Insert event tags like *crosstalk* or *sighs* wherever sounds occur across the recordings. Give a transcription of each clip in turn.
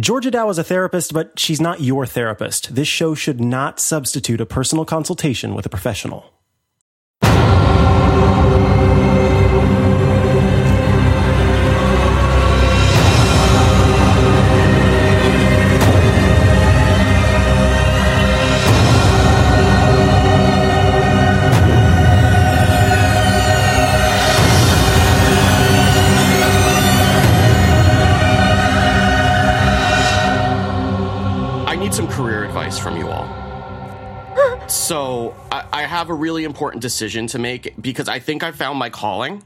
Georgia Dow is a therapist, but she's not your therapist. This show should not substitute a personal consultation with a professional. Have a really important decision to make because I think I found my calling,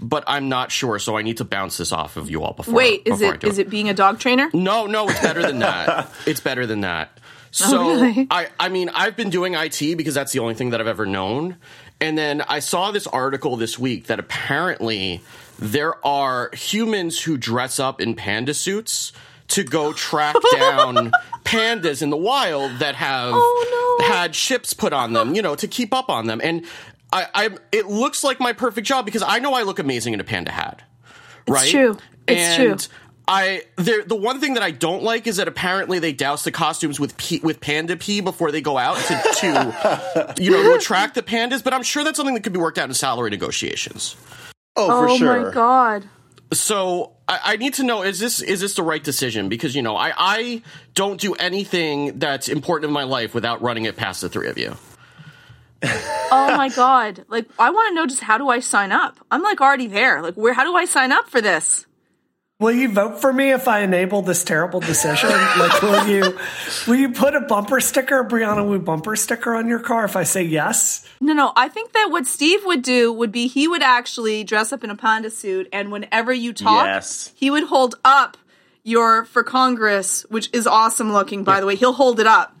but I'm not sure, so I need to bounce this off of you all before. Wait, is before I it is it being a dog trainer? No, no, it's better than that. *laughs* it's better than that. Oh, so Oh, really? I, I mean, I've been doing IT because that's the only thing that I've ever known. And then I saw this article this week that apparently there are humans who dress up in panda suits to go track *laughs* down pandas in the wild that have Oh, no. had ships put on them, you know, to keep up on them. And I, I, it looks like my perfect job because I know I look amazing in a panda hat right? true. It's and true. I there the one thing that I don't like is that apparently they douse the costumes with pee, with panda pee before they go out to, to you know to *laughs* attract the pandas. But I'm sure that's something that could be worked out in salary negotiations. Oh, for oh, sure. oh sure. my god. So I, I need to know is this is this the right decision? Because you know I I don't do anything that's important in my life without running it past the three of you. *laughs* Oh my god. Like I want to know just how do I sign up? I'm like already there. Like where how do I sign up for this? Will you vote for me if I enable this terrible decision? *laughs* like, will you will you put a bumper sticker, a Brianna Wu bumper sticker on your car if I say yes? No, no. I think that what Steve would do would be he would actually dress up in a panda suit, and whenever you talk, Yes. he would hold up your for Congress, which is awesome looking, by the way. He'll hold it up.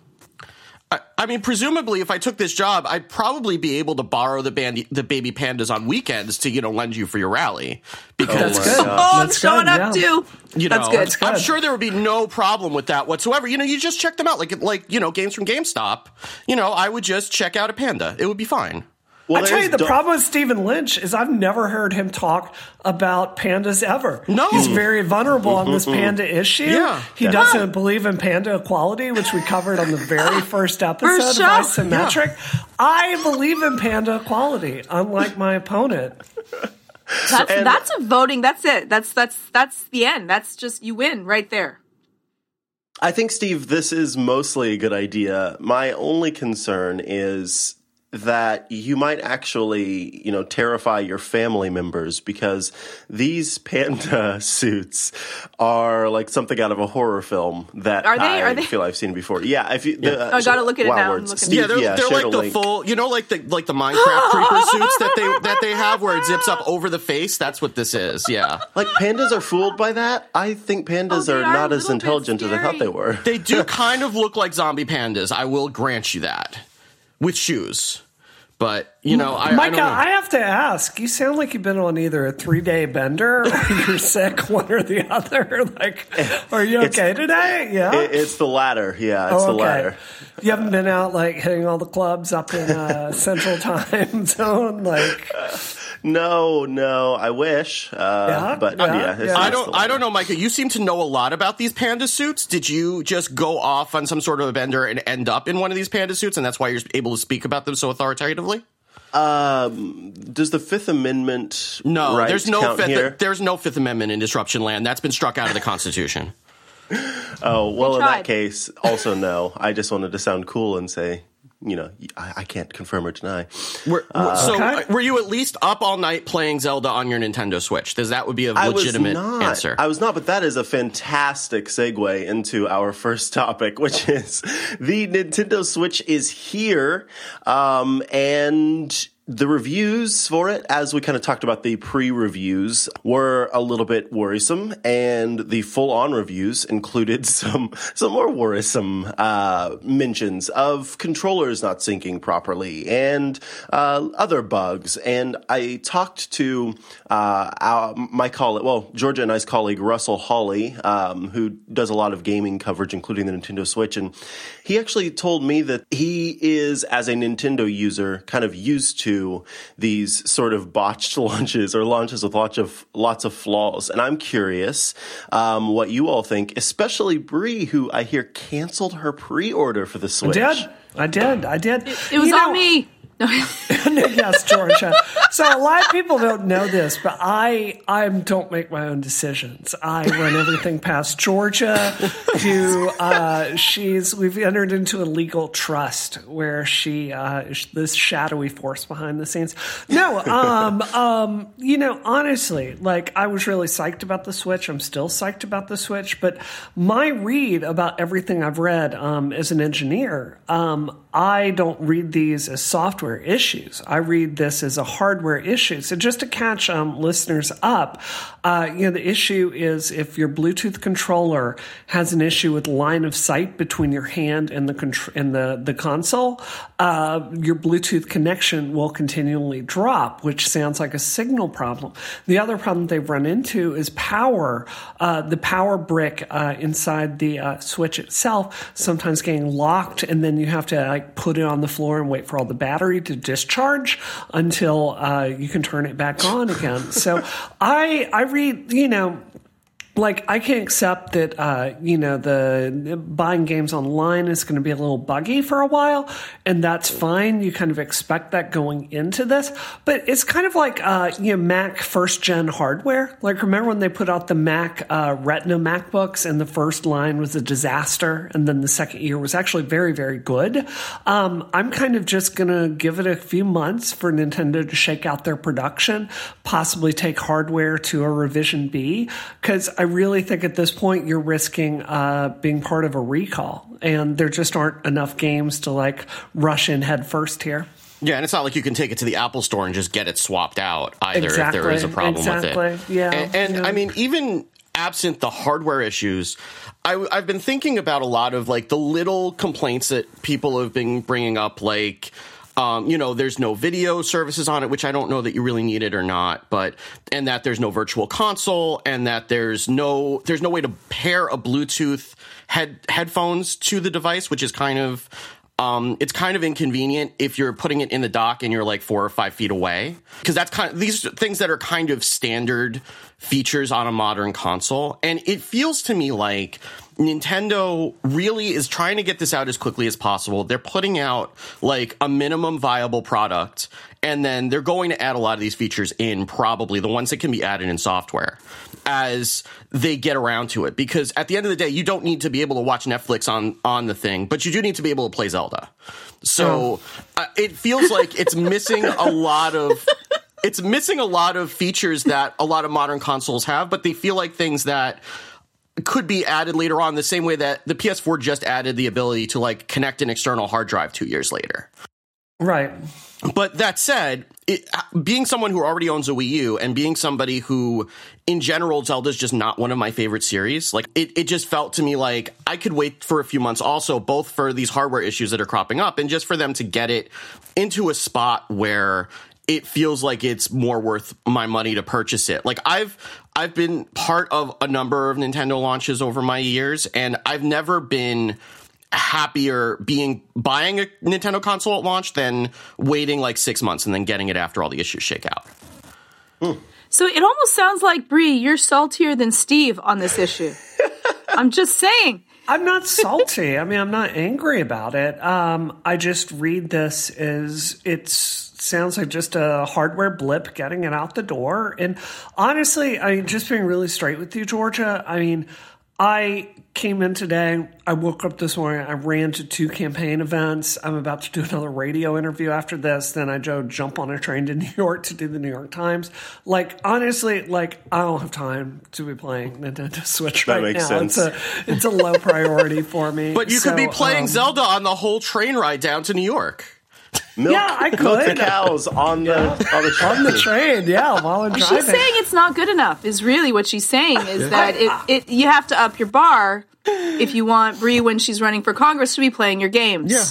I, I mean, presumably, if I took this job, I'd probably be able to borrow the band, the baby pandas on weekends to you know lend you for your rally because That's oh good. Oh, I'm That's showing good, up yeah. too. you know That's good. That's good. I'm sure there would be no problem with that whatsoever. You know, you just check them out like like you know games from GameStop. You know, I would just check out a panda. It would be fine. Well, I tell you, the there's do- problem with Stephen Lynch is I've never heard him talk about pandas ever. No. he's very vulnerable on this *laughs* panda issue. Yeah. he doesn't believe in panda equality, which we covered on the very *laughs* first episode First of show. Isometric. I believe in panda equality, unlike my opponent. *laughs* That's that's a voting. That's it. That's that's that's the end. That's just you win right there. I think, Steve, this is mostly a good idea. My only concern is that you might actually, you know, terrify your family members because these *laughs* panda suits are like something out of a horror film that Are they? I Are they? feel I've seen before. Yeah, if you, the, uh, oh, I gotta look at it wow, now. words. I'm looking. Steve, Yeah, they're, they're like the link. full, you know, like the like the *laughs* Minecraft creeper suits that they that they have where it zips up *laughs* over the face. That's what this is. Yeah, Like pandas are fooled by that. I think pandas Oh, are are not as intelligent as I thought they were. they do kind of look like zombie pandas. I will grant you that with shoes. But you know, I, I Micah, don't know. I, have to ask. You sound like you've been on either a three day bender or *laughs* you're sick, one or the other. *laughs* Like, are you It's- okay today? Yeah. It- it's the latter. Yeah, it's Oh, the latter. You haven't been out like hitting all the clubs up in uh, *laughs* Central Time Zone, like No, no, I wish. Uh, Yeah, but yeah, yeah, it's yeah. I don't. I don't know, Micah. You seem to know a lot about these panda suits. Did you just go off on some sort of a bender and end up in one of these panda suits, and that's why you're able to speak about them so authoritatively? Um, does the Fifth Amendment No, right there's no count fifth. here? There's no Fifth Amendment in disruption land. That's been struck out of the Constitution. Oh well, in that case, also no. I just wanted to sound cool and say, you know, I, I can't confirm or deny. Were, so, Okay. uh, were you at least up all night playing Zelda on your Nintendo Switch? Because that would be a I was legitimate not. answer. I was not, but that is a fantastic segue into our first topic, which is the Nintendo Switch is here, um, and the reviews for it, as we kind of talked about the pre-reviews, were a little bit worrisome, and the full-on reviews included *laughs* some some more worrisome uh, mentions of controllers not syncing properly and uh, other bugs. And I talked to uh, our, my colleague, well, Georgia and I's colleague Russell Holly, um, who does a lot of gaming coverage, including the Nintendo Switch, and he actually told me that he is, as a Nintendo user, kind of used to review these sort of botched *laughs* launches or launches with lots of lots of flaws. And I'm curious um, what you all think, especially Brie, who I hear canceled her pre-order for the Switch. I did. I did. I did. It was You on know, me. *laughs* yes, Georgia. *laughs* So a lot of people don't know this, but I I don't make my own decisions. I run everything past Georgia, who uh, she's we've entered into a legal trust where she uh, this shadowy force behind the scenes. No, um, um, you know, honestly, like I was really psyched about the Switch. I'm still psyched about the Switch, but my read about everything I've read um, as an engineer, um, I don't read these as software issues. I read this as a hardware issue. So just to catch um, listeners up, uh, you know, the issue is if your Bluetooth controller has an issue with line of sight between your hand and the contr- and the the console, uh, your Bluetooth connection will continually drop, which sounds like a signal problem. The other problem they've run into is power. Uh, the power brick uh, inside the uh, switch itself sometimes getting locked, and then you have to like put it on the floor and wait for all the battery to discharge until uh, you can turn it back on again. so I I read you know like I can accept that uh, you know the buying games online is going to be a little buggy for a while, and that's fine. You kind of expect that going into this, but it's kind of like uh, you know Mac first gen hardware. Like remember when they put out the Mac uh, Retina MacBooks, and the first line was a disaster, and then the second year was actually very very good. Um, I'm kind of just going to give it a few months for Nintendo to shake out their production, possibly take hardware to a revision B, because I really think at this point you're risking uh, being part of a recall, and there just aren't enough games to like rush in head first here. Yeah, and it's not like you can take it to the Apple Store and just get it swapped out either if there is a problem exactly, with it. yeah, and, and yeah. I mean, even absent the hardware issues, I, I've been thinking about a lot of like the little complaints that people have been bringing up, like. Um, you know, there's no video services on it, which I don't know that you really need it or not, but and that there's no virtual console, and that there's no there's no way to pair a Bluetooth head headphones to the device, which is kind of um, it's kind of inconvenient if you're putting it in the dock and you're like four or five feet away because that's kind of these things that are kind of standard features on a modern console and it feels to me like Nintendo really is trying to get this out as quickly as possible. They're putting out like a minimum viable product and then they're going to add a lot of these features in probably the ones that can be added in software as they get around to it because at the end of the day you don't need to be able to watch Netflix on on the thing but you do need to be able to play Zelda. So uh, it feels like it's missing a lot of it's missing a lot of features that a lot of modern consoles have but they feel like things that could be added later on the same way that the PS4 just added the ability to like connect an external hard drive 2 years later. Right. But that said, it, being someone who already owns a Wii U and being somebody who, in general, Zelda's just not one of my favorite series, like it, it just felt to me like I could wait for a few months also, both for these hardware issues that are cropping up and just for them to get it into a spot where it feels like it's more worth my money to purchase it. Like I've I've been part of a number of Nintendo launches over my years and I've never been happier being buying a Nintendo console at launch than waiting like 6 months and then getting it after all the issues shake out. So it almost sounds like Bree, you're saltier than Steve on this issue. *laughs* I'm just saying. I'm not salty. I mean, I'm not angry about it. Um, I just read this as it sounds like just a hardware blip getting it out the door. And honestly, I mean, just being really straight with you, Georgia. I mean, I came in today. I woke up this morning. I ran to two campaign events. I'm about to do another radio interview after this. Then I go jump on a train to *laughs* New York to do the New York Times. Like honestly, like I don't have time to be playing Nintendo *laughs* Switch That right makes now. sense. It's a it's a low priority for me. *laughs* But you could be playing um, Zelda on the whole train ride down to New York. Milk, Yeah, I milk the cows on the on the *laughs* on the train. train. Yeah, *laughs* while I'm driving. She's saying it's not good enough. Is really what she's saying is that it, it you have to up your bar if you want Bree when she's running for Congress to be playing your games. Yeah.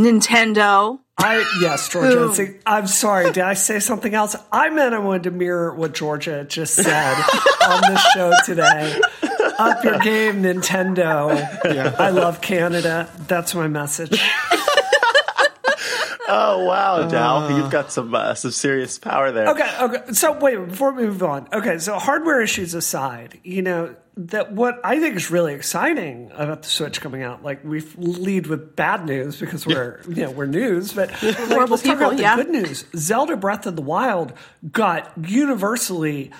Nintendo. I yes, Georgia. Boom. it's- I'm sorry. Did I say something else? I meant I wanted to mirror what Georgia just said *laughs* on the show today. Up your game, Nintendo. Yeah. I love Canada. That's my message. Oh wow, Dow, you've got some uh, some serious power there. Okay, okay. So wait, before we move on. Okay, so hardware issues aside, you know that what I think is really exciting about the Switch coming out. Like we lead with bad news because we're you know we're news, but *laughs* like, Horrible let's talk people, about the good news. Zelda Breath of the Wild got universally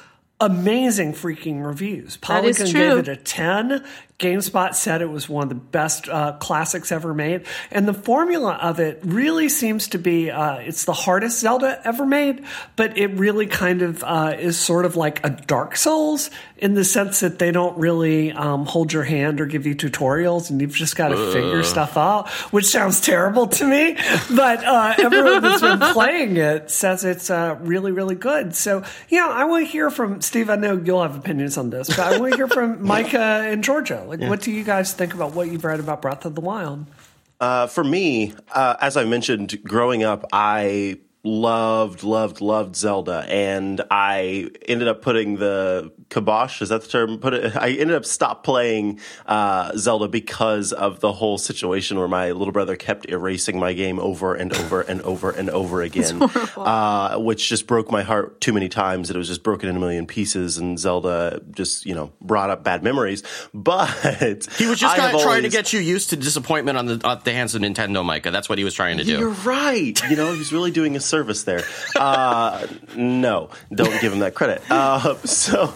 amazing freaking reviews. That is Polygon true. gave it a 10. GameSpot said it was one of the best uh, classics ever made. And the formula of it really seems to be uh, it's the hardest Zelda ever made, but it really kind of uh, is sort of like a Dark Souls in the sense that they don't really um, hold your hand or give you tutorials and you've just got to figure stuff out, which sounds terrible to me. But uh, everyone that's been *laughs* playing it says it's uh, really, really good. So, you know, I want to hear from Steve. I know you'll have opinions on this, but I want to hear from *laughs* Micah and Georgia. Like, what do you guys think about what you've read about Breath of the Wild? Uh, for me, uh, as I mentioned, growing up, I loved, loved, loved Zelda, and I ended up putting the kibosh. Is that the term? Put it. I ended up stop playing uh, Zelda because of the whole situation where my little brother kept erasing my game over and over and over and over again, uh, which just broke my heart too many times. That it was just broken in a million pieces, and Zelda just you know brought up bad memories. But He was just kind of trying to get you used to disappointment on the at the hands of Nintendo, Micah. That's what he was trying to do. You're right. You know, he's really doing a service there. Uh, no, don't give him that credit. Uh, so,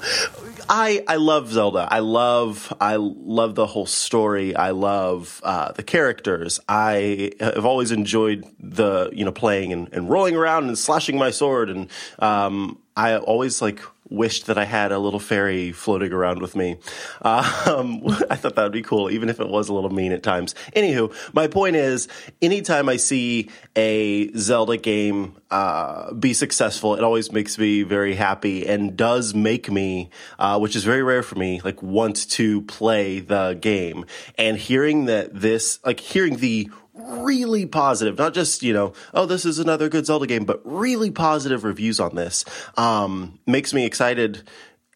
I I love Zelda. I love I love the whole story. I love uh, the characters. I have always enjoyed the you know playing and, and rolling around and slashing my sword. And um, I always like wished that I had a little fairy floating around with me. Um, *laughs* I thought that would be cool, even if it was a little mean at times. Anywho, my point is, anytime I see a Zelda game uh, be successful, it always makes me very happy and does make me, uh, which is very rare for me, like want to play the game. And hearing that this, like hearing the really positive, not just, you know, oh, this is another good Zelda game, but really positive reviews on this, um, makes me excited,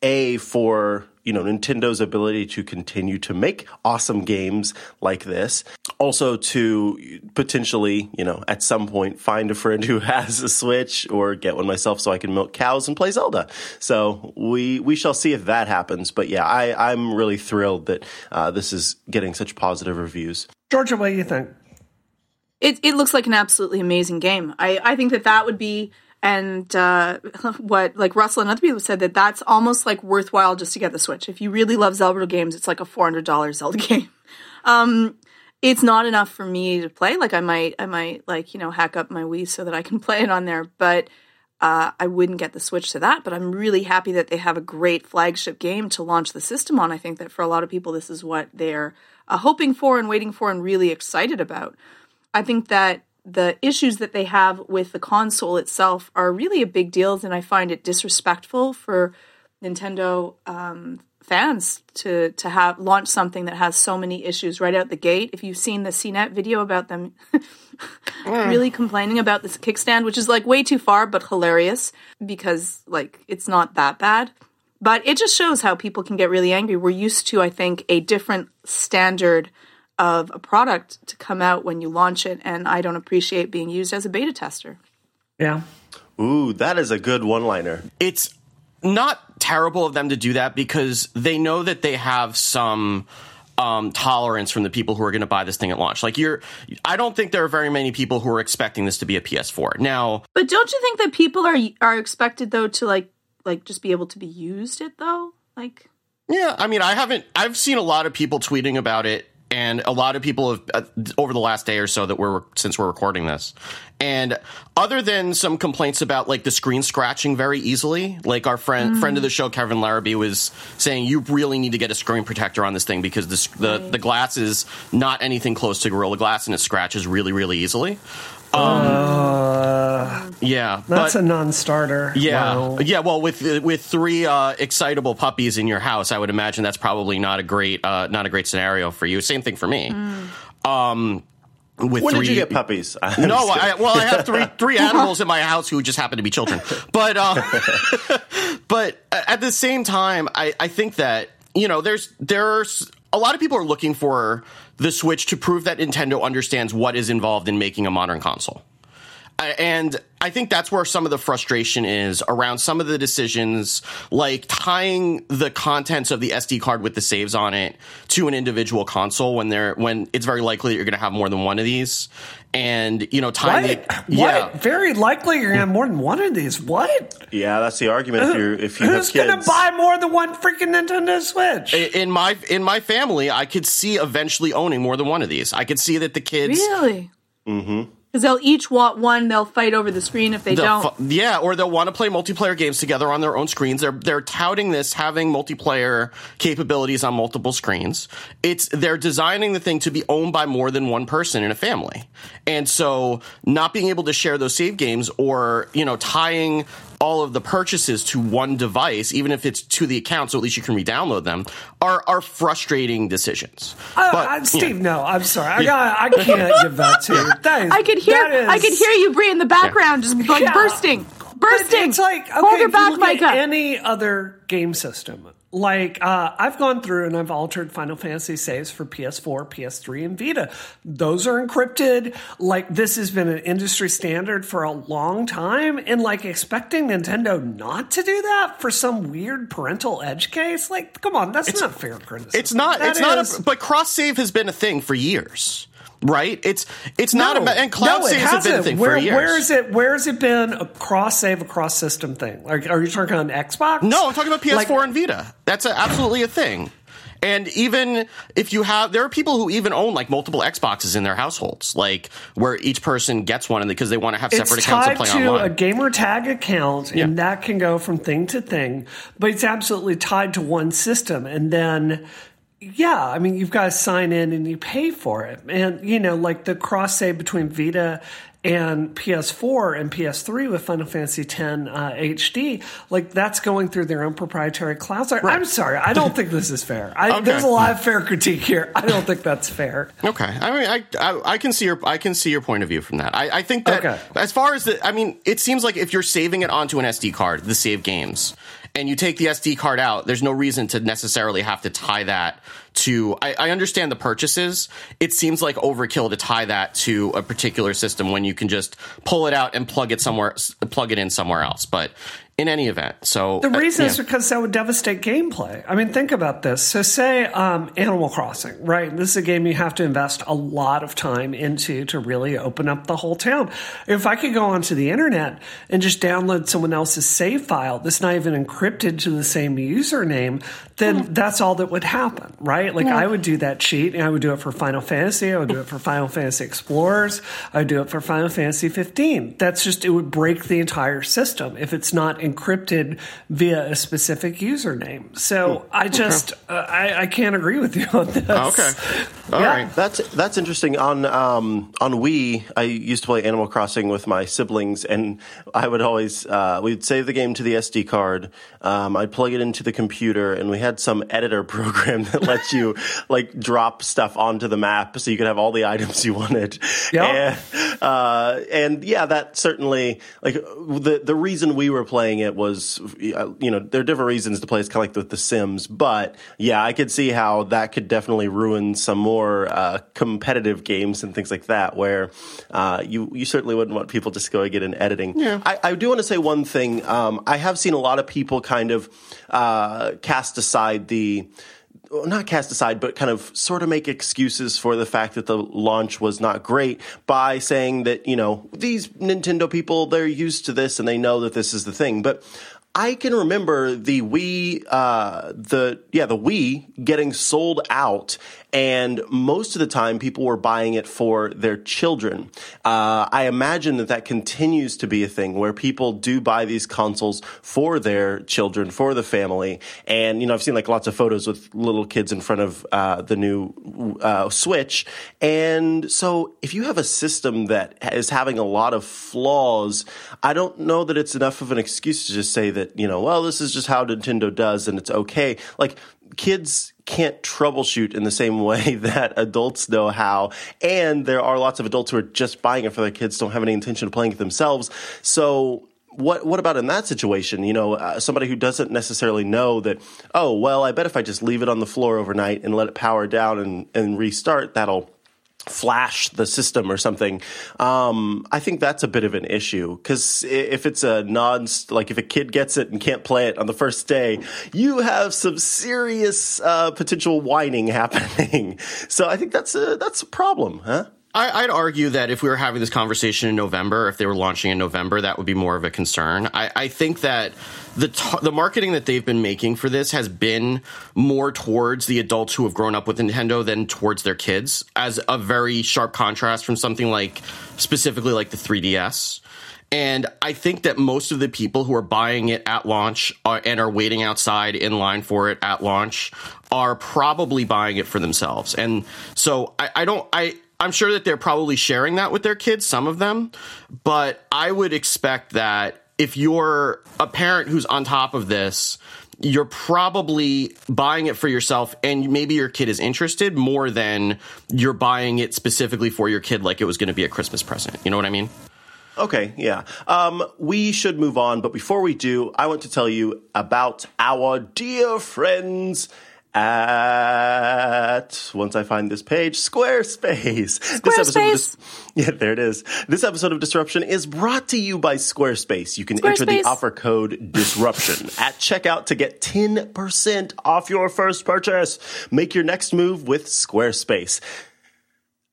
A, for, you know, Nintendo's ability to continue to make awesome games like this. Also to potentially, you know, at some point find a friend who *laughs* has a Switch or get one myself so I can milk cows and play Zelda. So we, we shall see if that happens. But yeah, I, I'm really thrilled that, uh, this is getting such positive reviews. Georgia, what do you think? It it looks like an absolutely amazing game. I I think that that would be and uh, *laughs* what like Russell and other people said that that's almost like worthwhile just to get the Switch. If you really love Zelda games, it's like a four hundred dollars Zelda *laughs* game. Um, it's not enough for me to play. Like I might I might like you know hack up my Wii so that I can *laughs* play it on there, but. Uh, I wouldn't get the Switch to that, but I'm really happy that they have a great flagship game to launch the system on. I think that for a lot of people, this is what they're uh, hoping for and waiting for and really excited about. I think that the issues that they have with the console itself are really a big deal, and I find it disrespectful for Nintendo um, fans to to have launch something that has so many issues right out the gate. If you've seen the CNET video about them *laughs* really complaining about this kickstand, which is like way too far, but hilarious because like it's not that bad. But it just shows how people can get really angry. We're used to, I think, a different standard of a product to come out when you launch it, and I don't appreciate being used as a beta tester. Yeah. Ooh, that is a good one liner. it's not terrible of them to do that because they know that they have some um, tolerance from the people who are going to buy this thing at launch. Like you're, I don't think there are very many people who are expecting this to be a PS4. Now, But don't you think that people are are expected though to like like just be able to be used it though? Like Yeah, I mean, I haven't. I've seen a lot of people tweeting about it, and a lot of people have uh, over the last day or so that we're since we're recording this. And other than some complaints about like the screen scratching very easily, like our friend friend of the show Kevin Larrabee was saying, you really need to get a screen protector on this thing because the the, the glass is not anything close to Gorilla Glass, and it scratches really really easily. Um, yeah, That's but- a non-starter. yeah, Wow. yeah. Well, with with three uh, excitable puppies in your house, I would imagine that's probably not a great uh, not a great scenario for you. Same thing for me. Um, with When three, did you get puppies? *laughs* I'm No. I, well, I have three *laughs* three animals in my house who just happen to be children. But uh, *laughs* but at the same time, I, I think that you know there's there's a lot of people are looking for the Switch to prove that Nintendo understands what is involved in making a modern console. Uh, and I think that's where some of the frustration is around some of the decisions, like tying the contents of the SD card with the saves on it to an individual console when they're when it's very likely that you're going to have more than one of these, and you know tying What? the What? yeah. Very likely you're gonna have more than one of these. What? Yeah, that's the argument. If you if you have Who's gonna buy more than one freaking Nintendo Switch? in my in my family, I could see eventually owning more than one of these. I could see that the kids, Really? Mm-hmm. Because they'll each want one. They'll fight over the screen if they the don't. fu- yeah, or they'll want to play multiplayer games together on their own screens. They're they're touting this having multiplayer capabilities on multiple screens. It's they're designing the thing to be owned by more than one person in a family, and so not being able to share those save games or you know tying all of the purchases to one device, even if it's to the account, so at least you can re-download them, are are frustrating decisions. Uh, But, uh, Steve, know. no, I'm sorry. I got. I can't give that to you. *laughs* That is, I could hear. that is- I could hear you, Brie, in the background, just like Yeah. bursting, But bursting. It's like okay, hold your back, you look Micah. any other game system. Like uh, I've gone through and I've altered Final Fantasy saves for PS4, PS3, and Vita. Those are encrypted. Like this has been an industry standard for a long time, and like expecting Nintendo not to do that for some weird parental edge case, like come on, that's not fair criticism. It's not. That it's not. is- A, but cross save has been a thing for years, right? It's it's not a and cloud no, saves have been a thing where, for years. Where is it? Where has it been a cross save, a cross system thing? Like, are you talking on Xbox? No, I'm talking about PS4 Like- and Vita. That's a, absolutely a thing. And even if you have, there are people who even own like multiple Xboxes in their households, like where each person gets one, because they want to have separate accounts to play to online. a gamer tag account, Yeah. and that can go from thing to thing. But it's absolutely tied to one system, and then. Yeah, I mean, you've got to sign in and you pay for it. And, you know, like the cross save between Vita and PS4 and PS3 with Final Fantasy X uh, HD, like that's going through their own proprietary cloud. So I'm sorry, I don't think this is fair. I, Okay. There's a lot of fair critique here. I don't think that's fair. Okay, I mean, I, I I can see your I can see your point of view from that. I, I think that Okay. as far as the, I mean, it seems like if you're saving it onto an SD card, the save games, and you take the SD card out, there's no reason to necessarily have to tie that to. I, I understand the purchases. It seems like overkill to tie that to a particular system when you can just pull it out and plug it somewhere, plug it in somewhere else. But in any event, so The uh, reason yeah. is because that would devastate gameplay. I mean, think about this. So, say um, Animal Crossing, right? This is a game you have to invest a lot of time into to really open up the whole town. If I could go onto the internet and just download someone else's save file that's not even encrypted to the same username, then that's all that would happen, right? Like, I would do that cheat, and I would do it for Final Fantasy. I would do it for Final Fantasy Explorers. I would do it for Final Fantasy 15. That's just, it would break the entire system if it's not encrypted via a specific username. So I just, uh, I, I can't agree with you on this. Oh, okay, *laughs* all Yeah. right. That's that's interesting. On um, on Wii, I used to play Animal Crossing with my siblings, and I would always uh, we'd save the game to the SD card. Um, I'd plug it into the computer, and we had some editor *laughs* program that lets you like drop stuff onto the map, so you could have all the items you wanted. Yeah. And, uh, and yeah, that certainly like the the reason we were playing it was uh, you know there are different reasons to play. It's kind of like with The Sims, but yeah, I could see how that could definitely ruin some more uh, competitive games and things like that, where uh, you you certainly wouldn't want people just going get in and editing. Yeah. I, I do want to say one thing. Um, I have seen a lot of people kind of uh, cast aside the not cast aside, but kind of sort of make excuses for the fact that the launch was not great by saying that, you know, these Nintendo people, they're used to this and they know that this is the thing. But I can remember the Wii, uh, the, yeah, the Wii getting sold out and most of the time people were buying it for their children. Uh, I imagine that that continues to be a thing where people do buy these consoles for their children, for the family. And, you know, I've seen like lots of photos with little kids in front of uh, the new uh, Switch. And so if you have a system that is having a lot of flaws, I don't know that it's enough of an excuse to just say that, you know, well, this is just how Nintendo does and it's okay. Like, kids can't troubleshoot in the same way *laughs* that adults know how. And there are lots of adults who are just buying it for their kids, don't have any intention of playing it themselves. So what what about in that situation? You know, uh, somebody who doesn't necessarily know that. Oh well, I bet if I just leave it on the floor overnight and let it power down and and restart, that'll flash the system or something. Um, I think that's a bit of an issue because if it's a non, like if a kid gets it and can't play it on the first day, you have some serious uh, potential whining *laughs* happening. So I think that's a that's a problem, huh? I, would argue that if we were having this conversation in November, if they were launching in November, that would be more of a concern. I, I think that the t- the marketing that they've been making for this has been more towards the adults who have grown up with Nintendo than towards their kids, as a very sharp contrast from something like specifically like the 3DS. And I think that most of the people who are buying it at launch are, and are waiting outside in line for it at launch are probably buying it for themselves. And so I, I don't, I, I'm sure that they're probably sharing that with their kids, some of them, but I would expect that if you're a parent who's on top of this, you're probably buying it for yourself and maybe your kid is interested more than you're buying it specifically for your kid like it was going to be a Christmas present. You know what I mean? Okay, yeah. Um, we should move on, but before we do, I want to tell you about our dear friends at once I find this page, Squarespace. Squarespace. This episode Dis- yeah, there it is. This episode of Disruption is brought to you by Squarespace. You can Squarespace. enter the offer code Disruption *laughs* at checkout to get 10% off your first purchase. Make your next move with Squarespace.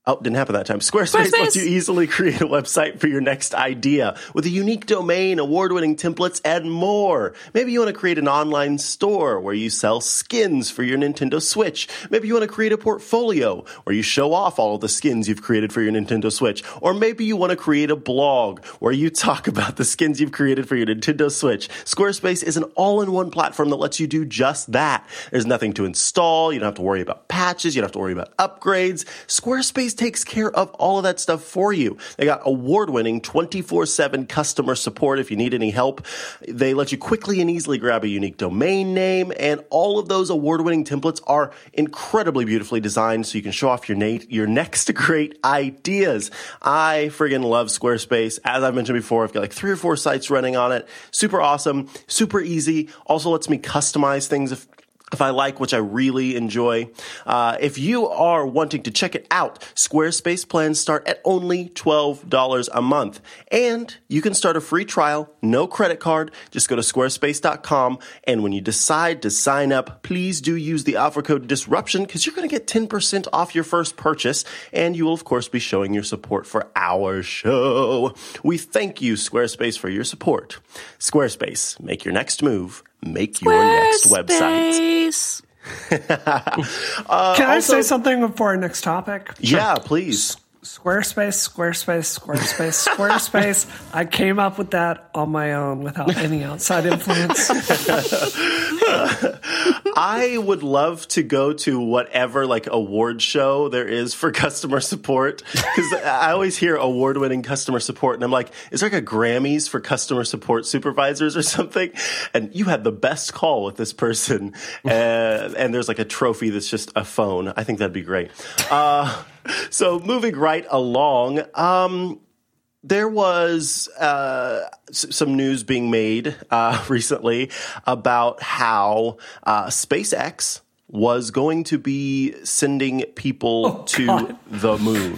Oh, didn't happen that time. Squarespace, Squarespace, lets you easily create a website for your next idea with a unique domain, award winning templates, and more. Maybe you want to create an online store where you sell skins for your Nintendo Switch. Maybe you want to create a portfolio where you show off all of the skins you've created for your Nintendo Switch. Or maybe you want to create a blog where you talk *laughs* about the skins you've created for your Nintendo Switch. Squarespace is an all in one platform that lets you do just that. There's nothing to install. You don't have to worry about patches. You don't have to worry about upgrades. Squarespace takes care of all of that stuff for you. They got award winning 24 7 customer support if you need any help. They let you quickly and easily grab a unique domain name, and all of those award winning templates are incredibly beautifully designed so you can show off your, na- your next *laughs* great ideas. I friggin' love Squarespace. As I've mentioned before, I've got like three or four sites running on it. Super awesome, super easy. Also lets me customize things if if I like, which I really enjoy. Uh, if you are wanting to check it out, Squarespace plans start at only $12 a month. And you can start a free trial, no credit card. Just go to squarespace.com. And when you decide to sign up, please do use the offer code disruption because you're going to get 10% off your first purchase. And you will, of course, be showing your support for our show. We thank you, Squarespace, for your support. Squarespace, make your next move make your next website. uh, *laughs* Can I also, say something before our next topic? Yeah, please. Squarespace, Squarespace, Squarespace, Squarespace. I came up with that on my own without any outside influence. *laughs* I would love to go to whatever like award show there is for customer support because I always hear award winning customer support and I'm like, is there like a Grammys for customer support supervisors or something? And you had the best call with this person, uh, and there's like a trophy that's just a phone. I think that'd be great. Uh, so moving right along, um, there was uh, some news being made uh, *laughs* recently about how uh, SpaceX was going to be sending people Oh, to God. the moon.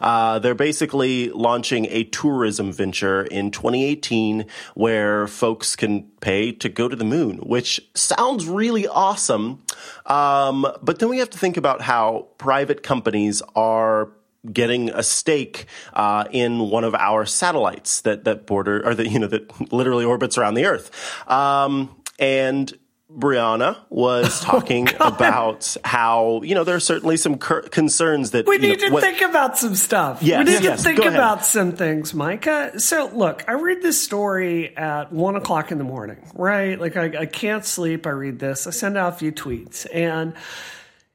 Uh, they're basically launching a tourism venture in 2018 where folks can pay to go to the moon, which sounds really awesome. Um, but then we have to think about how private companies are getting a stake uh, in one of our satellites that that border or that you know that literally orbits around the Earth. Um, and Brianna was *laughs* oh, talking about how you know there are certainly some cur- concerns that We you know, need to what- think about some stuff. Yes, we need yes, to think about some things, Micah. So, look, I read this story at one o'clock in the morning, right? Like, I, I can't sleep. I read this. I send out a few tweets. And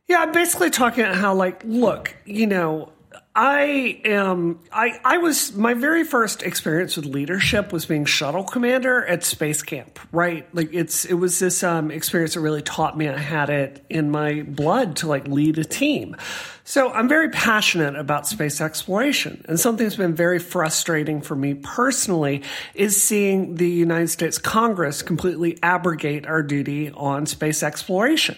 yeah, I'm basically talking about how, like, look, you know, I am. I I was my very first experience with leadership was being shuttle commander at space camp. Right, like it's it was this um, experience that really taught me I had it in my blood to like lead a team. So I'm very passionate about space exploration, and something that's been very frustrating for me personally is seeing the United States Congress completely abrogate our duty on space exploration.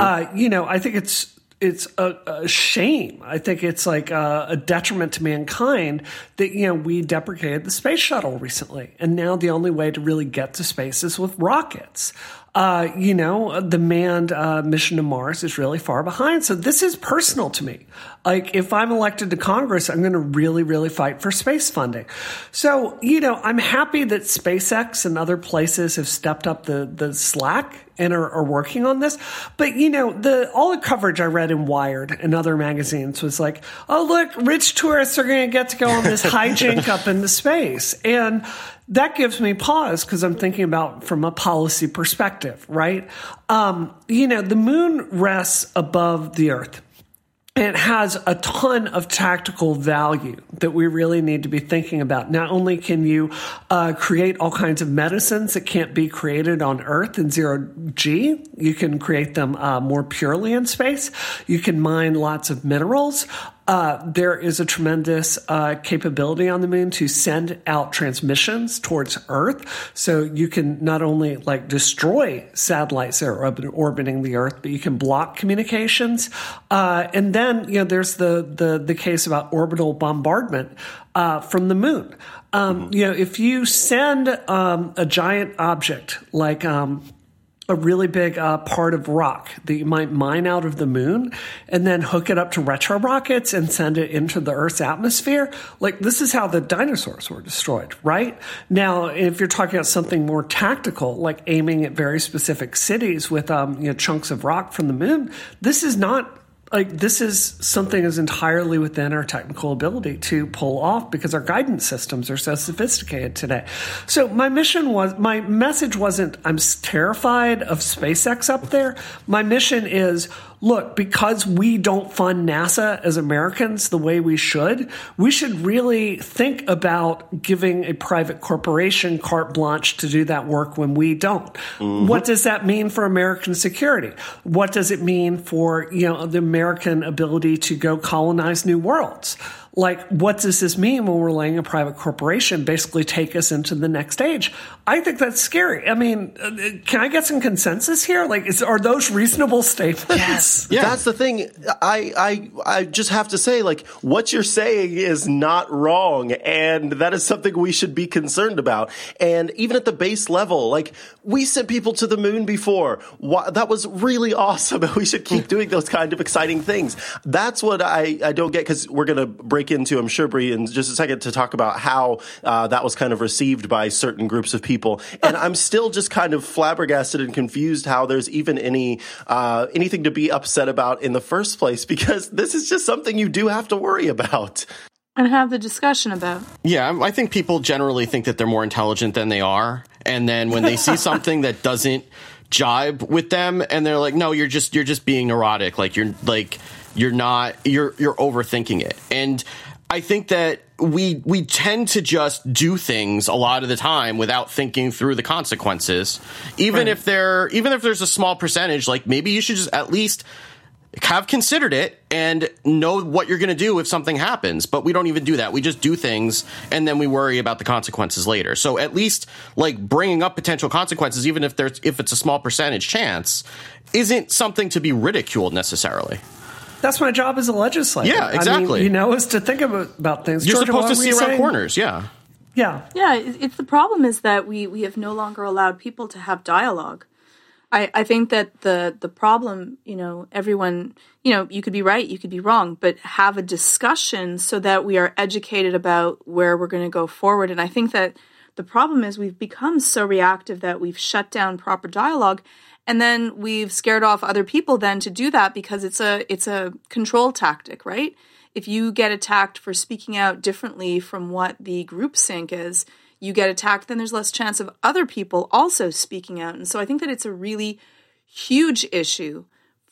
Uh, you know, I think it's it's a, a, shame. I think it's like a, a, detriment to mankind that you know we deprecated the space shuttle recently, and now the only way to really get to space is with rockets. Uh, you know, the manned uh, mission to Mars is really far behind. So this is personal to me. Like, if I'm elected to Congress, I'm going to really, really fight for space funding. So, you know, I'm happy that SpaceX and other places have stepped up the, the slack and are, are, working on this. But you know, the all the coverage I read in Wired and other magazines was like, "Oh, look, rich tourists are going to get to go on this *laughs* hijink up into space," and that gives me pause because I'm thinking about from a policy perspective, right? Um, you know, the moon rests above the Earth it has a ton of tactical value that we really need to be thinking about. Not only can you uh, create all kinds of medicines that can't be created on Earth in zero G, you can create them uh, more purely in space. You can mine lots of minerals. Uh, there is a tremendous uh, capability on the moon to send out transmissions towards Earth. So you can not only like destroy satellites that are orbiting the Earth, but you can block communications. Uh, and then you know there's the the the case about orbital bombardment uh, from the moon. Um, mm-hmm. You know, if you send um, a giant object like um, a really big uh, part of rock that you might mine out of the moon and then hook it up to retro rockets and send it into the Earth's atmosphere. Like, this is how the dinosaurs were destroyed, right? Now, if you're talking about something more tactical, like aiming at very specific cities with um, you know, chunks of rock from the moon, this is not like this is something is entirely within our technical ability to pull off because our guidance systems are so sophisticated today. So my mission was my message wasn't I'm terrified of SpaceX up there. My mission is look, because we don't fund NASA as Americans the way we should, we should really think about giving a private corporation carte blanche to do that work when we don't. Mm-hmm. What does that mean for American security? What does it mean for, you know, the American ability to go colonize new worlds? Like, what does this mean when we're letting a private corporation basically take us into the next stage? I think that's scary. I mean, uh, can I get some consensus here? Like, is, are those reasonable statements? Yes. *laughs* Yeah. That's the thing. I, I, I just have to say, like, what you're saying is not wrong. And that is something we should be concerned about. And even at the base level, like, we sent people to the moon before. That was really awesome. We should keep doing those kind of exciting things. That's what I, I don't get because we're going to break break into, I'm sure, Brie, in just a second to talk about how uh, that was kind of received by certain groups of people. And I'm still just kind of flabbergasted and confused how there's even any uh, anything to be upset about in the first place *laughs* because this is just something you do have to worry about and have the discussion about. Yeah, I think people generally think that they're more intelligent than they are, and then when they see *laughs* something that doesn't jibe with them, and they're like, "No, you're just you're just being neurotic. Like you're like you're not you're you're overthinking it. And I think that we we tend to just do things a lot of the time without thinking through the consequences. Even right. if there even if there's a small percentage, like maybe you should just at least have considered it and know what you're going to do if something happens. But we don't even do that. We just do things and then we worry about the consequences later. So at least like bringing up potential consequences, even if there's if it's a small percentage chance, isn't something to be ridiculed necessarily that's my job as a legislator. Yeah, exactly. I mean, you know, is to think about, about things. You're Georgia, supposed to see around saying? corners. Yeah. Yeah. Yeah. It's the problem is that we we have no longer allowed people to have dialogue. I, I think that the the problem, you know, everyone, you know, you could be right, you could be wrong, but have a discussion so that we are educated about where we're going to go forward. And I think that the problem is we've become so reactive that we've shut down proper dialogue and then we've scared off other people then to do that because it's a it's a control tactic right? If you get attacked for speaking out differently from what the groupthink is you get attacked then there's less chance of other people also speaking out. And so i think that it's a really huge issue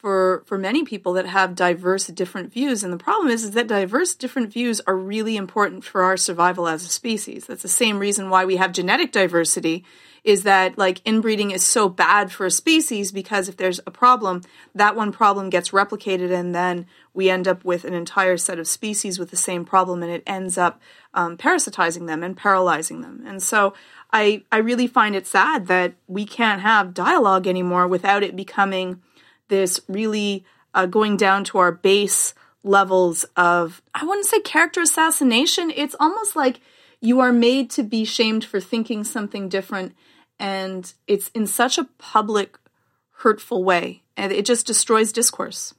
for for many people that have diverse different views and the problem is is that diverse different views are really important for our survival as a species that's the same reason why we have genetic diversity is that like inbreeding is so bad for a species because if there's a problem, that one problem gets replicated and then we end up with an entire set of species with the same problem and it ends up um, parasitizing them and paralyzing them. And so I, I really find it sad that we can't have dialogue anymore without it becoming this really uh, going down to our base levels of, I wouldn't say character assassination. It's almost like you are made to be shamed for thinking something different. And it's in such a public, hurtful way. And it just destroys discourse.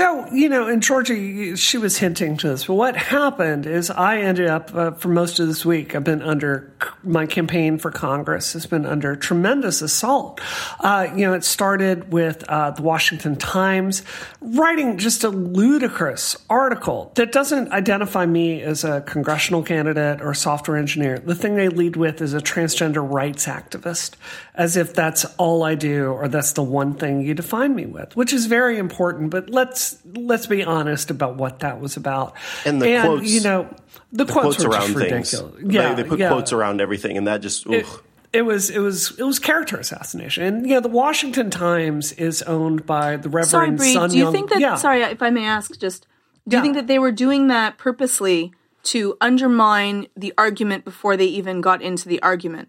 So, you know, in Georgia, she was hinting to this, but what happened is I ended up, uh, for most of this week, I've been under, my campaign for Congress has been under tremendous assault. Uh, you know, it started with uh, the Washington Times writing just a ludicrous article that doesn't identify me as a congressional candidate or software engineer. The thing they lead with is a transgender rights activist, as if that's all I do or that's the one thing you define me with, which is very important, but let's let's be honest about what that was about. And the quotes, you know, the, the quotes, quotes were around just things. ridiculous. Yeah, they, they put yeah. quotes around everything, and that just. It, ugh. it was it was it was character assassination, and you know the Washington Times is owned by the Reverend Sorry, Bree, Sun do you Young- think that, yeah. sorry, if I may ask, just, do you think that they were doing that purposely to undermine the argument before they even got into the argument?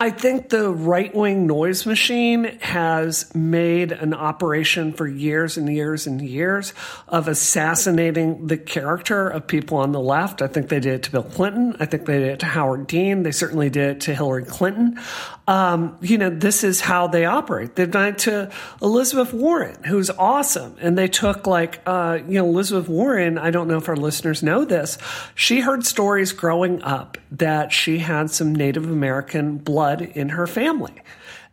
I think the right wing noise machine has made an operation for years and years and years of assassinating the character of people on the left. I think they did it to Bill Clinton. I think they did it to Howard Dean. They certainly did it to Hillary Clinton. Um, you know, this is how they operate. They've done it to Elizabeth Warren, who's awesome. And they took like, uh, you know, Elizabeth Warren, I don't know if our listeners know this. She heard stories growing up that she had some Native American blood in her family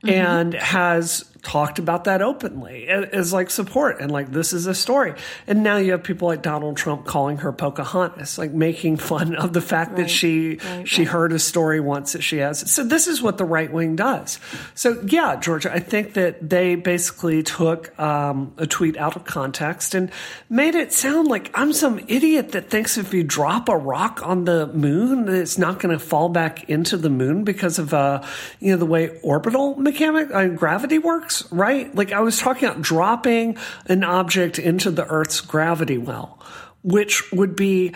and has talked about that openly as like support and like this is a story. And now you have people like donald trump calling her pocahontas like making fun of the fact that she she heard a story once that she has. So this is what the right wing does. So yeah georgia i think that they basically took um, a tweet out of context and made it sound like i'm some idiot that thinks if you drop a rock on the moon that it's not going to fall back into the moon because of uh you know the way orbital mechanic uh, gravity works right like i was talking about dropping an object into the earth's gravity well which would be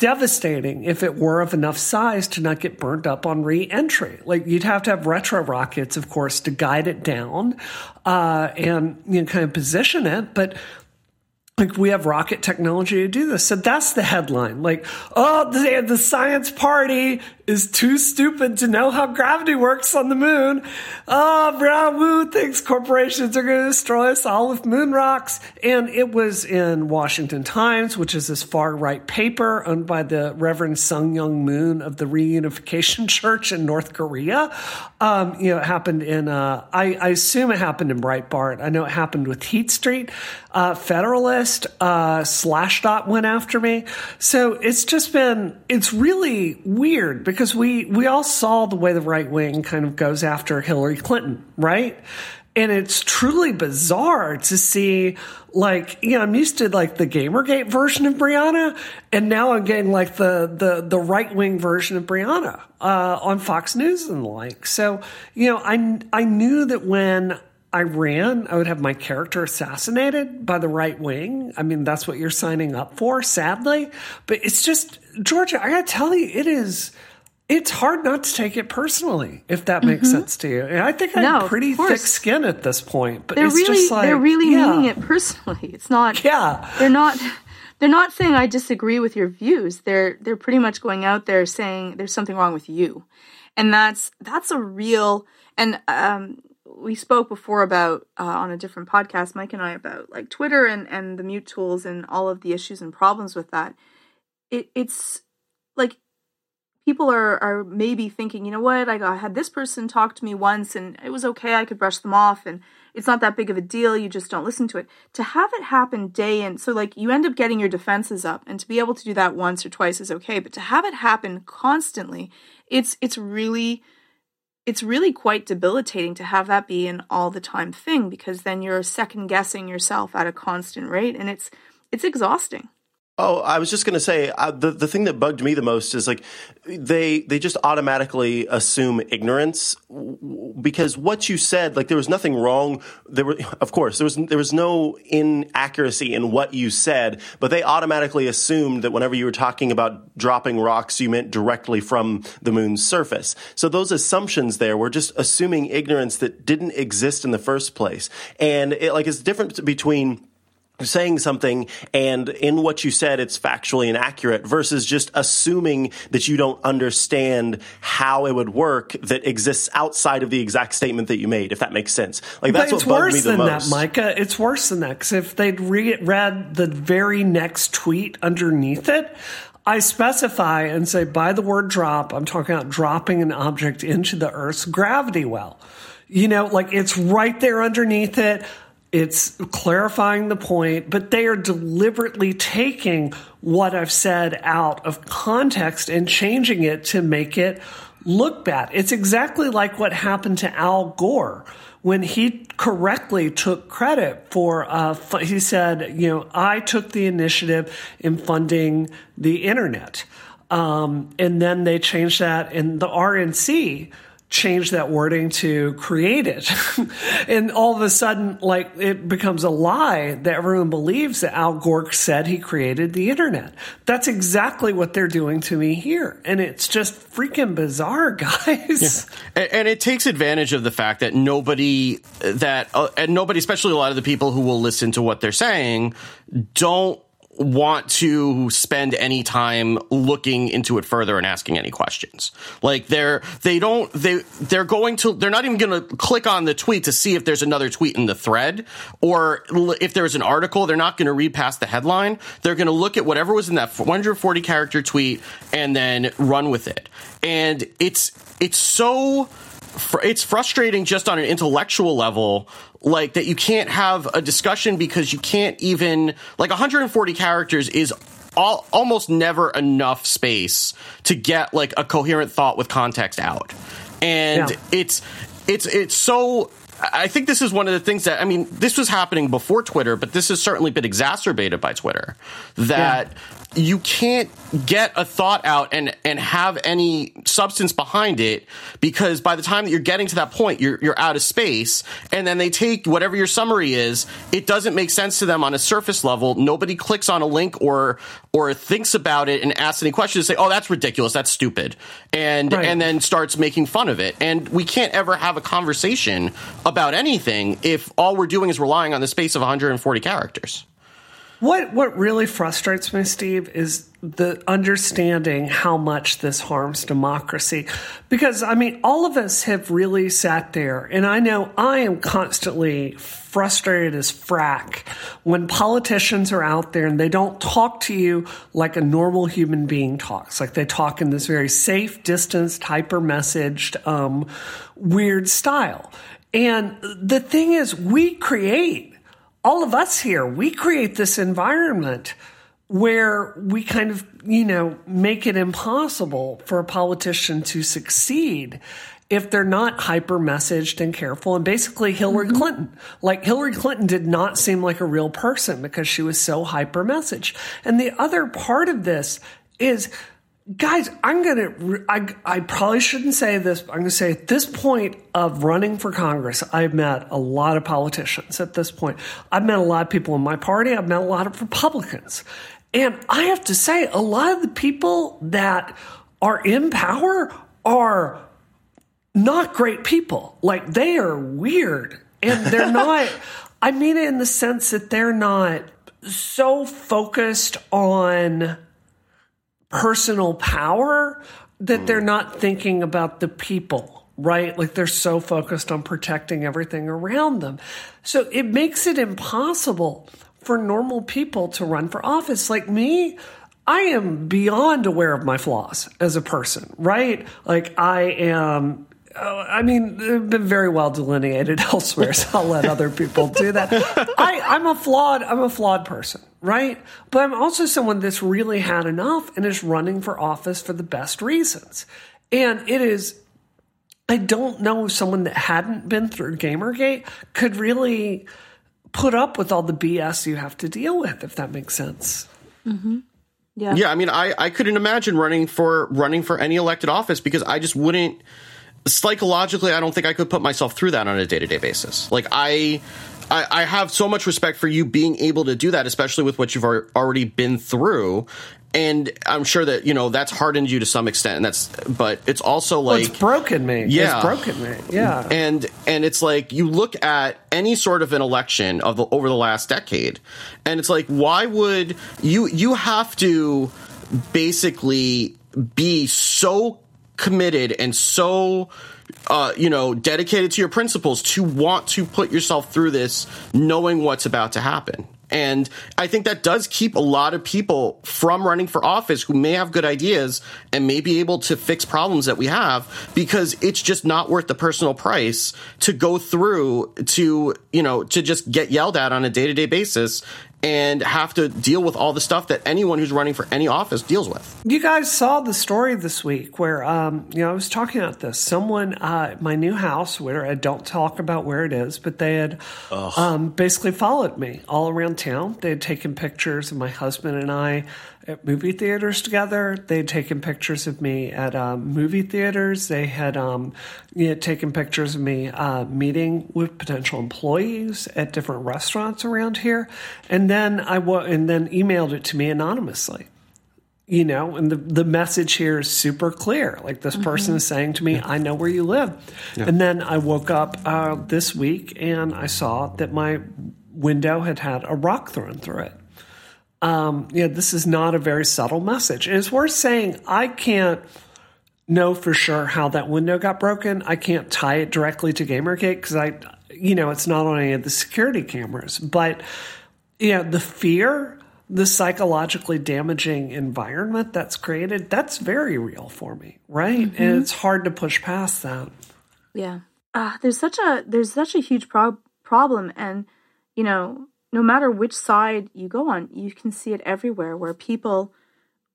devastating if it were of enough size to not get burned up on re-entry. Like you'd have to have retro rockets, of course, to guide it down uh, and you know kind of position it, but. Like we have rocket technology to do this. So that's the headline. Like, oh, the, the science party is too stupid to know how gravity works on the moon. Oh, Brianna Wu thinks corporations are going to destroy us all with moon rocks. And it was in Washington Times, which is this far right paper owned by the Reverend Sun Myung Moon of the Reunification *laughs* Church in North Korea. Um, you know, it happened in, uh, I, I assume it happened in Breitbart. I know it happened with Heat Street. Uh, Federalist, uh, Slashdot went after me. So it's just been, it's really weird because we, we all saw the way the right wing kind of goes after Hillary Clinton, right? And it's truly bizarre to see, like, you know, I'm used to like the Gamergate version of Brianna, and now I'm getting like the the the right wing version of Brianna uh, on Fox News and the like. So, you know, I I knew that when I ran, I would have my character assassinated by the right wing. I mean, that's what you're signing up for, sadly. But it's just, Georgia, I gotta tell you, it is, it's hard not to take it personally, if that makes sense to you. And I think I Mm-hmm. No, have of pretty thick skin at this point, but They're it's really, just like, they're really yeah, meaning it personally. It's not, *laughs* Yeah. they're not, they're not saying I disagree with your views. They're, they're pretty much going out there saying there's something wrong with you. And that's, that's a real, and, um, we spoke before about uh, on a different podcast, Mike and I, about like Twitter and, and the mute tools and all of the issues and problems with that. It, it's like people are are maybe thinking, you know what, I, got, I had this person talk to me once and it was okay, I could brush them off and it's not that big of a deal, you just don't listen to it. To have it happen day in, so like you end up getting your defenses up and to be able to do that once or twice is okay, but to have it happen constantly, it's it's really it's really quite debilitating to have that be an all the time thing because then you're second guessing yourself at a constant rate and it's it's exhausting. Oh, I was just going to say uh, the the thing that bugged me the most is like they they just automatically assume ignorance because what you said like there was nothing wrong. There were *laughs* of course there was there was no inaccuracy in what you said but they automatically assumed that whenever you were talking about dropping rocks you meant directly from the moon's surface. So those assumptions there were just assuming ignorance that didn't exist in the first place. And it like it's different between saying something and in what you said it's factually inaccurate versus just assuming that you don't understand how it would work that exists outside of the exact statement that you made if that makes sense like that's but it's what bugged worse me the than most that, Micah. It's worse than that because if they'd re- read the very next tweet underneath it, I specify and say by the word drop, I'm talking about dropping an object into the Earth's gravity well. You know, like it's right there underneath it. It's clarifying the point, but they are deliberately taking what I've said out of context and changing it to make it look bad. It's exactly like what happened to Al Gore when he correctly took credit for, uh, he said, you know, I took the initiative in funding the internet. Um, and then they changed that in the RNC changed that wording to create it. *laughs* and all of a sudden, like it becomes a lie that everyone believes that Al Gore said he created the internet. That's exactly what they're doing to me here. And it's just freaking bizarre, *laughs* guys. and, and it takes advantage of the fact that nobody that uh, and nobody especially a lot of the people who will listen to what they're saying don't want to spend any time looking into it further and asking any questions. Like they're they don't they they're going to they're not even going to click on the tweet to see if there's another tweet in the thread or if there's an article they're not going to read past the headline. They're going to look at whatever was in that 140 character tweet and then run with it. And it's it's so fr- it's frustrating just on an intellectual level like that you can't have a discussion because you can't even like 140 characters is all, almost never enough space to get like a coherent thought with context out and Yeah. it's it's it's so I think this is one of the things that I mean this was happening before Twitter but this has certainly been exacerbated by Twitter that you can't get a thought out and and have any substance behind it because by the time that you're getting to that point you're you're out of space and then they take whatever your summary is it doesn't make sense to them on a surface level. Nobody clicks on a link or or thinks about it and asks any questions say oh that's ridiculous. That's stupid. And Right. and then starts making fun of it. And we can't ever have a conversation about anything if all we're doing is relying on the space of 140 characters What what really frustrates me, Steve, is the understanding how much this harms democracy. Because I mean, all of us have really sat there, and I know I am constantly frustrated as frack when politicians are out there and they don't talk to you like a normal human being talks. Like they talk in this very safe, distanced, hyper messaged, um, weird style. And the thing is, we create all of us here, we create this environment where we kind of, you know, make it impossible for a politician to succeed if they're not hyper messaged and careful. And basically, Hillary mm-hmm. Clinton, like Hillary Clinton did not seem like a real person because she was so hyper messaged. And the other part of this is guys, I'm gonna. I I probably shouldn't say this. But I'm gonna say at this point of running for Congress, I've met a lot of politicians. At this point, I've met a lot of people in my party. I've met a lot of Republicans, and I have to say, a lot of the people that are in power are not great people. Like they are weird, and they're *laughs* not. I mean it in the sense that they're not so focused on personal power that they're not thinking about the people, right? Like they're so focused on protecting everything around them. So it makes it impossible for normal people to run for office. Like me, I am beyond aware of my flaws as a person, right? Like I am Oh, I mean, they've been very well delineated *laughs* elsewhere, so I'll let other people do that. *laughs* I, I'm a flawed, I'm a flawed person, right? But I'm also someone that's really had enough and is running for office for the best reasons. And it is, I don't know if someone that hadn't been through Gamergate could really put up with all the BS you have to deal with, if that makes sense. Mm-hmm. Yeah. Yeah, I mean, I, I couldn't imagine running for running for any elected office because I just wouldn't psychologically. I don't think I could put myself through that on a day to day basis. Like I, I, I have so much respect for you being able to do that, especially with what you've al- already been through. and I'm sure that you know that's hardened you to some extent, and that's. But it's also Well, like it's broken me. Yeah. It's broken me. Yeah. and and it's like you look at any sort of an election of the, over the last decade and it's like why would you you have to basically be so committed and so uh, you know dedicated to your principles to want to put yourself through this knowing what's about to happen. And I think that does keep a lot of people from running for office who may have good ideas and may be able to fix problems that we have because it's just not worth the personal price to go through to, you know, to just get yelled at on a day to day basis and have to deal with all the stuff that anyone who's running for any office deals with. You guys saw the story this week where, um, you know, I was talking about this. Someone, uh, my new house, where I don't talk about where it is, but they had um, basically followed me all around town. They had taken pictures of my husband and I at movie theaters together. They'd taken pictures of me at um, movie theaters. They had um, you know, taken pictures of me uh, meeting with potential employees at different restaurants around here, and then I and then emailed it to me anonymously. You know and the, the message here is super clear. Like this person is saying to me i know where you live. And then i woke up uh, this week and i saw that my window had had a rock thrown through it um, yeah this is not a very subtle message and it's worth saying i can't know for sure how that window got broken i can't tie it directly to gamergate because i you know it's not on any of the security cameras but yeah, the fear, the psychologically damaging environment that's created, that's very real for me, right? And it's hard to push past that. Yeah. Uh, there's such a there's such a huge prob- problem and you know, no matter which side you go on, you can see it everywhere where people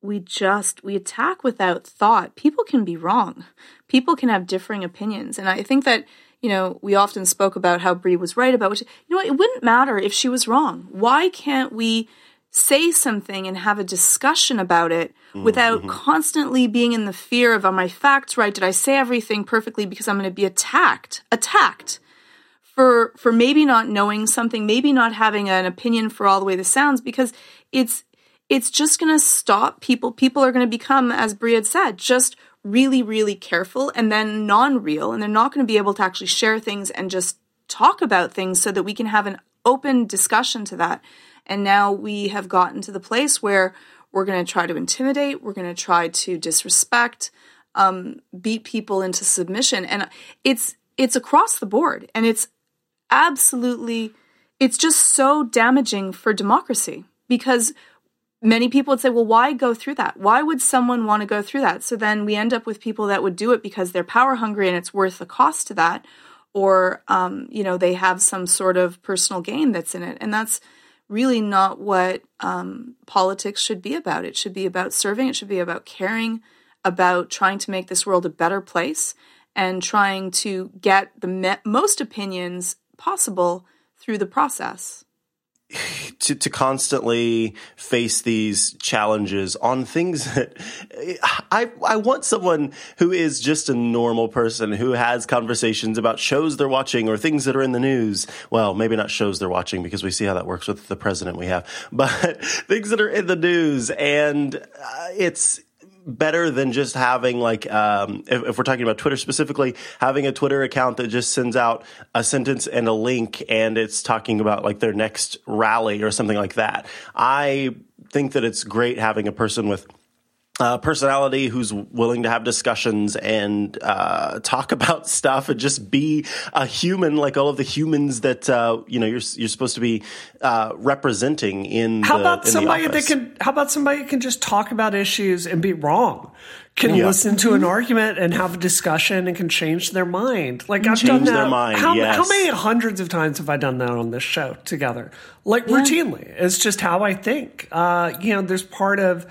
we just we attack without thought. People can be wrong. People can have differing opinions. And I think that you know, we often spoke about how Brie was right about which you know, it wouldn't matter if she was wrong. Why can't we say something and have a discussion about it mm-hmm. without constantly being in the fear of are my facts right? Did I say everything perfectly because I'm going to be attacked? Attacked for for maybe not knowing something, maybe not having an opinion for all the way this sounds because it's it's just going to stop people. People are going to become, as Brie had said, just really, really careful and then non real. And they're not going to be able to actually share things and just talk about things so that we can have an open discussion to that. And now we have gotten to the place where we're going to try to intimidate, we're going to try to disrespect, um, beat people into submission. And it's, it's across the board. And it's absolutely, it's just so damaging for democracy because many people would say, well, why go through that? Why would someone want to go through that? So then we end up with people that would do it because they're power hungry and it's worth the cost to that, or um, you know they have some sort of personal gain that's in it, and that's really not what um, politics should be about. It should be about serving. It should be about caring, about trying to make this world a better place, and trying to get the me- most opinions possible through the process *laughs* to, to constantly face these challenges on things that I, I want someone who is just a normal person who has conversations about shows they're watching or things that are in the news. Well, maybe not shows they're watching because we see how that works with the president we have, *laughs* but things that are in the news. And uh, it's, better than just having like um, if, if, we're talking about twitter specifically having a twitter account that just sends out a sentence and a link and it's talking about like their next rally or something like that. I think that it's great having a person with uh, personality who's willing to have discussions and uh, talk *laughs* about stuff and just be a human like all of the humans that uh, you know you're you're supposed to be uh, representing in how the, about in somebody that can how about somebody that can just talk about issues and be wrong? Can Yeah. listen to an argument and have a discussion and can change their mind. Like i've done that their mind, how, yes. how many hundreds of times have i done that on this show together? Like routinely. It's just how i think. Uh, you know there's part of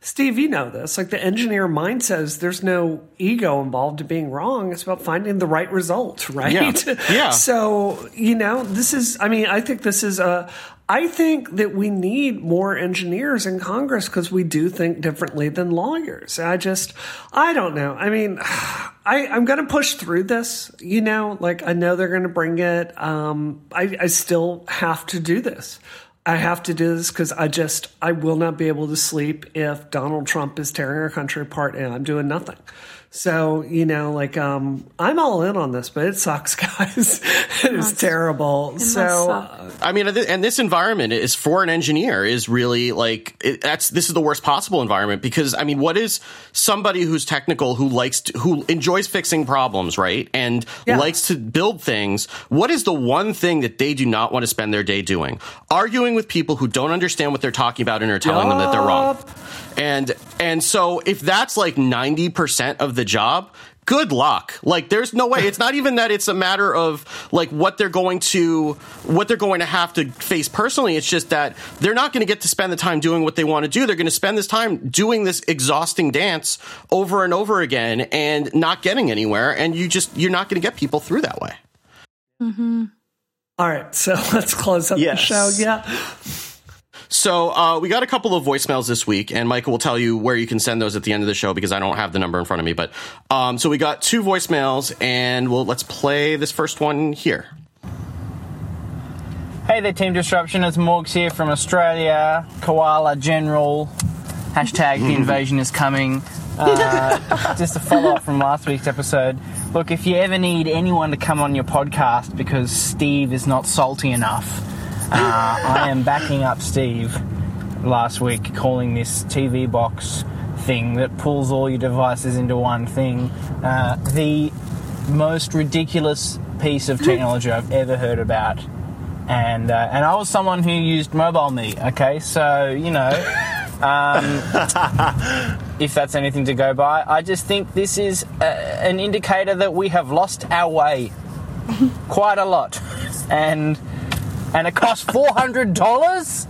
Steve, you know this. Like the engineer mind says, there's no ego involved in being wrong. It's about finding the right result, *laughs* right? Yeah. Yeah. So, you know, this is, I mean, I think this is a, I think that we need more engineers in Congress because we do think differently than lawyers. I just, I don't know. I mean, *sighs* I, I'm going to push through this, you know, like I know they're going to bring it. Um, I, I still have to do this. I have to do this because I just I will not be able to sleep if Donald Trump is tearing our country apart and I'm doing nothing. So, you know, like um I'm all in on this, but it sucks, *laughs* guys. it is terrible. must so uh, I mean, and this environment is for an engineer is really like it, that's this is the worst possible environment because I mean, what is somebody who's technical who likes to, who enjoys fixing problems, right, and Yeah. likes to build things? What is the one thing that they do not want to spend their day doing? Arguing with people who don't understand what they're talking about and are telling them that they're wrong. Yup. And and so if that's like ninety percent of the job. Good luck. Like, there's no way. It's not even that it's a matter of like what they're going to, what they're going to have to face personally. It's just that they're not going to get to spend the time doing what they want to do. They're going to spend this time doing this exhausting dance over and over again and not getting anywhere. And you just, you're not going to get people through that way. Mm-hmm. all right, so *laughs* let's close up Yes. the show. Yeah. So uh, we got a couple of voicemails this week, and Michael will tell you where you can send those at the end of the show because I don't have the number in front of me. But um, so we got two voicemails, and well, let's play this first one here. Hey there, Team Disruption. It's Morgs here from Australia. Koala General. Hashtag the *laughs* invasion is coming. Uh, *laughs* just a follow up from last week's episode. Look, if you ever need anyone to come on your podcast because Steve is not salty enough, uh, I am backing up Steve last week, calling this TV box thing that pulls all your devices into one thing. Uh, the most ridiculous piece of technology I've ever heard about. And uh, and I was someone who used MobileMe. Okay, so you know, um, *laughs* if that's anything to go by, I just think this is uh, an indicator that we have lost our way *laughs* quite a lot, and and it costs four hundred dollars,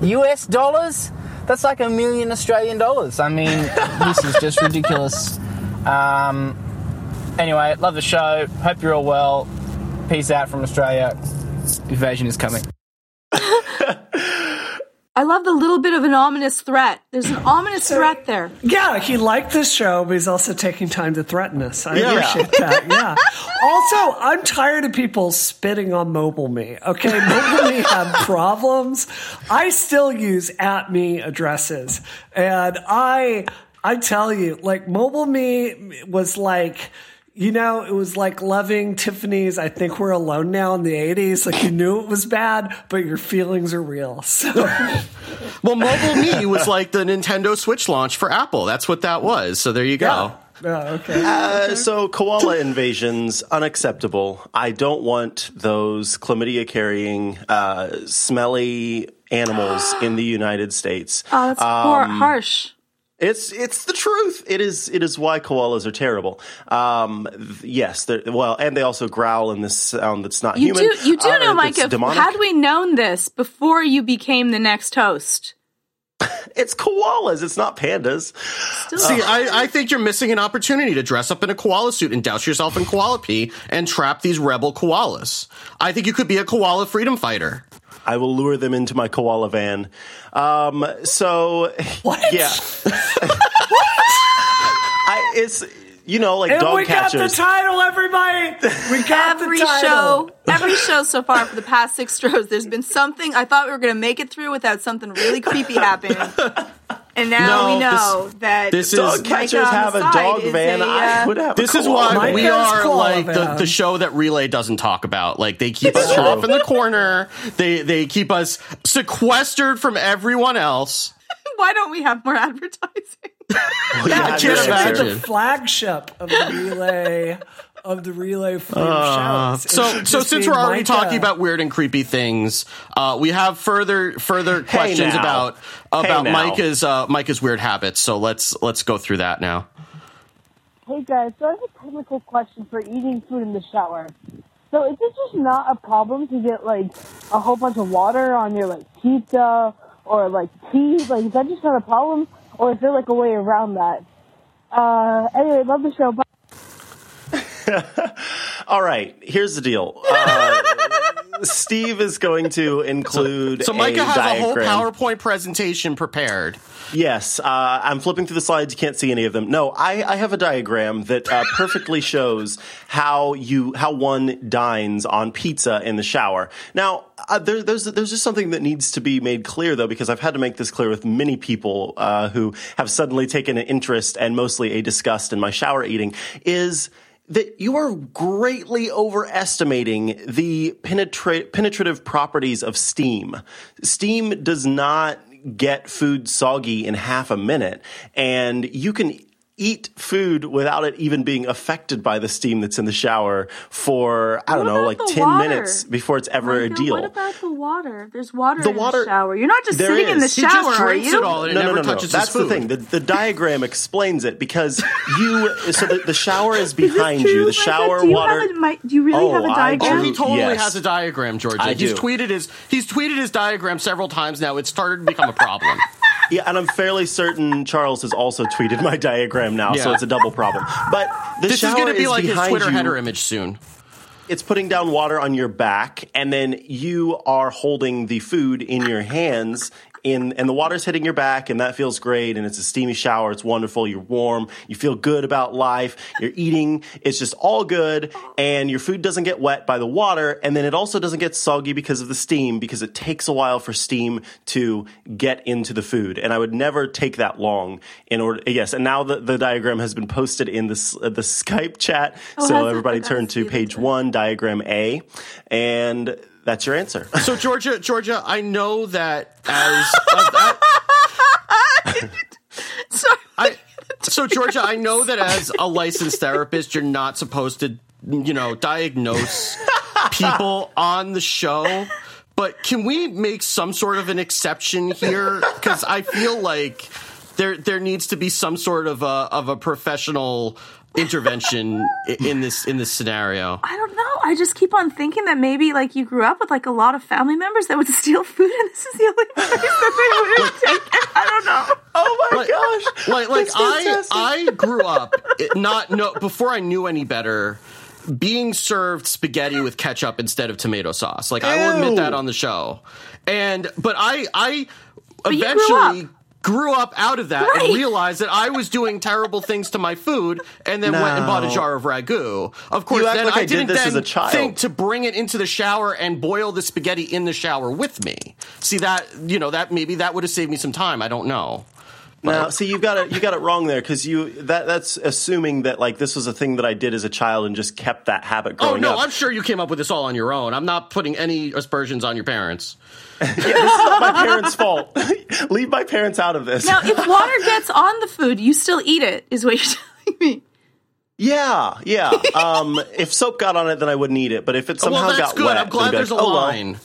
US dollars. That's like a million Australian dollars. I mean, this is just ridiculous. Um, anyway, love the show. Hope you're all well. Peace out from Australia. Invasion is coming. I love the little bit of an ominous threat. There's an ominous threat there. Yeah, he liked this show, but he's also taking time to threaten us. I Yeah. appreciate that. Yeah. *laughs* Also, I'm tired of people spitting on MobileMe. Okay, MobileMe had *laughs* problems. I still use at me addresses, and I, I tell you, like MobileMe was like. You know, it was like loving Tiffany's I Think We're Alone Now in the 80s. Like you knew it was bad, but your feelings are real. *laughs* So *laughs* Well, MobileMe was like the Nintendo Switch launch for Apple. That's what that was. So there you go. Oh, okay. Uh, so koala invasions unacceptable. I don't want those chlamydia carrying, uh, smelly animals in the United States. Oh, that's poor, harsh. It's it's the truth. It is it is why koalas are terrible. Um, th- yes, well, and they also growl in this sound that's not You human. do, you do uh, know, that's Micah. demonic. Had we known this before you became the next host, *laughs* It's koalas. It's not pandas. still, See, I, I think you're missing an opportunity to dress up in a koala suit and douse yourself in koala pee and trap these rebel koalas. I think you could be a koala freedom fighter. I will lure them into my koala van. Um, so What? yeah, *laughs* I, it's you know like And dog we got the title, everybody. We got every the title. show, every show so far for the past six *laughs* shows, there's been something. I thought we were going to make it through without something really creepy happening, and now No, we know that this is- dog catchers have a dog is van. a, I uh, would have. a This is why van. we are koala like the, the show that Relay doesn't talk about. Like they keep us off in the corner. They they keep us sequestered from everyone else. *laughs* Why don't we have more advertising? *laughs* Yeah, I can't your This is imagine. the flagship of the relay of the relay freedom shows. It Uh, So, so since we're already Micah. talking about weird and creepy things, uh, we have further further questions now. about about now. Micah's uh, Micah's weird habits. So let's let's go through that now. Hey guys, so I have a technical question for eating food in the shower. So is this just not a problem to get like a whole bunch of water on your like pizza or like tea? Like is that just not a problem, or is there like a way around that? Uh, anyway, love the show. Bye. *laughs* All right, here's the deal. Uh, Steve is going to include. So Micah a has a whole. PowerPoint presentation prepared. Yes, uh, I'm flipping through the slides. You can't see any of them. No, I, I have a diagram that uh, perfectly shows how you how one dines on pizza in the shower. Now, uh, there, there's there's just something that needs to be made clear though, because I've had to make this clear with many people uh, who have suddenly taken an interest and mostly a disgust in my shower eating. Is that you are greatly overestimating the penetra- penetrative properties of steam. Steam does not get food soggy in half a minute, and you can eat food without it even being affected by the steam that's in the shower for I don't know, like 10 water? minutes before it's ever a deal. What about the water? There's water The in water- the shower. You're not just there sitting in the is. He shower, just are you? it all and it no, never no, no, no. touches That's his the thing. The, the diagram explains it because *laughs* you. So the, the shower is Is behind true, you. The Micah? shower do you water. Have a, mi- do you really Oh, have a diagram? Oh, he totally Yes. has a diagram, Georgia. I he's do. tweeted his he's tweeted his diagram several times now. It's started to become a problem. *laughs* Yeah, and I'm fairly certain Charles has also tweeted my diagram now, so it's a double problem. But this is going to be like his Twitter you. header image soon. It's putting down water on your back, and then you are holding the food in your hands. In, and the water's hitting your back, and that feels great. And it's a steamy shower. It's wonderful. You're warm. You feel good about life. You're eating. It's just all good. And your food doesn't get wet by the water. And then it also doesn't get soggy because of the steam, because it takes a while for steam to get into the food. And I would never take that long in order. Yes. And now the, the diagram has been posted in this, uh, the *laughs* Skype chat. Oh, so everybody turn to page one, diagram A. And that's your answer. *laughs* So Georgia, Georgia, I know that as *laughs* uh, *laughs* Sorry. I, so Georgia, I know that as a licensed therapist, you're not supposed to, you know, diagnose people on the show. But can we make some sort of an exception here? Because I feel like there there needs to be some sort of a of a professional intervention in this in this scenario. I don't know. I just keep on thinking that maybe like you grew up with like a lot of family members that would *laughs* steal food, and this is the only place that they would take it. I don't know. Oh my like, gosh. like like That's I fantastic. I grew up not no before I knew any better being served spaghetti with ketchup instead of tomato sauce. Like I will admit that on the show. And but I I you eventually up. Grew up out of that Right. and realized that I was doing terrible things to my food and then went and bought a jar of ragu. Of course, then like I I did didn't this then as a child. think to bring it into the shower and boil the spaghetti in the shower with me. See that, you know, that maybe that would have saved me some time. I don't know. Now, see, you got it. You got it wrong there because you that that's assuming that like this was a thing that I did as a child and just kept that habit Oh no, up. I'm sure you came up with this all on your own. I'm not putting any aspersions on your parents. It's not my parents' fault. *laughs* Leave my parents out of this. Now, if water gets on the food, you still eat it. Is what you're *laughs* telling me? Yeah, yeah. *laughs* Um, if soap got on it, then I wouldn't eat it. But if it somehow well, that's got good. wet, I'm glad then I'd be there's a like, "Oh, well."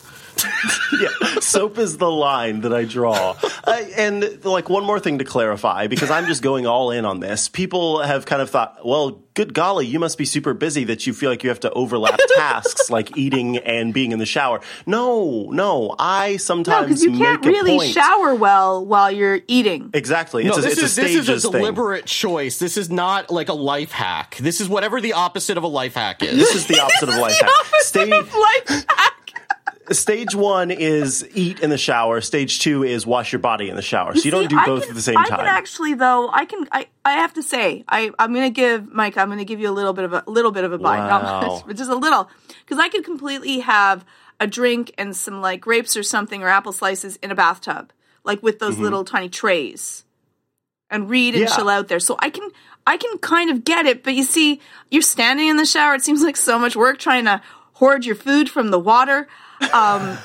Line. *laughs* yeah, soap is the line that I draw. Uh, and like one more thing to clarify, because I'm just going all in on this. People have kind of thought, well, good golly, you must be super busy that you feel like you have to overlap *laughs* tasks like eating and being in the shower. No, no, I sometimes No, because you can't really shower well while you're eating. Exactly, No, a, this it's is a this is stages a thing. deliberate choice. This is not like a life hack. This is whatever the opposite of a life hack is. This is the opposite of life hack. *laughs* Stage, Life hack. Stage one is eat in the shower. Stage two is wash your body in the shower. So you, don't do I both can- at the same I time. can actually, though, I can. I, I have to say, I, I'm going to give Mike. I'm going to give you a little bit of a little bit of a bite, not Wow. much, but just a little, because I could completely have a drink and some like grapes or something or apple slices in a bathtub, like with those little tiny trays, and read and Mm-hmm. Yeah. chill out there. So I can, I can kind of get it. But you see, you're standing in the shower. It seems like so much work trying to hoard your food from the water. Um,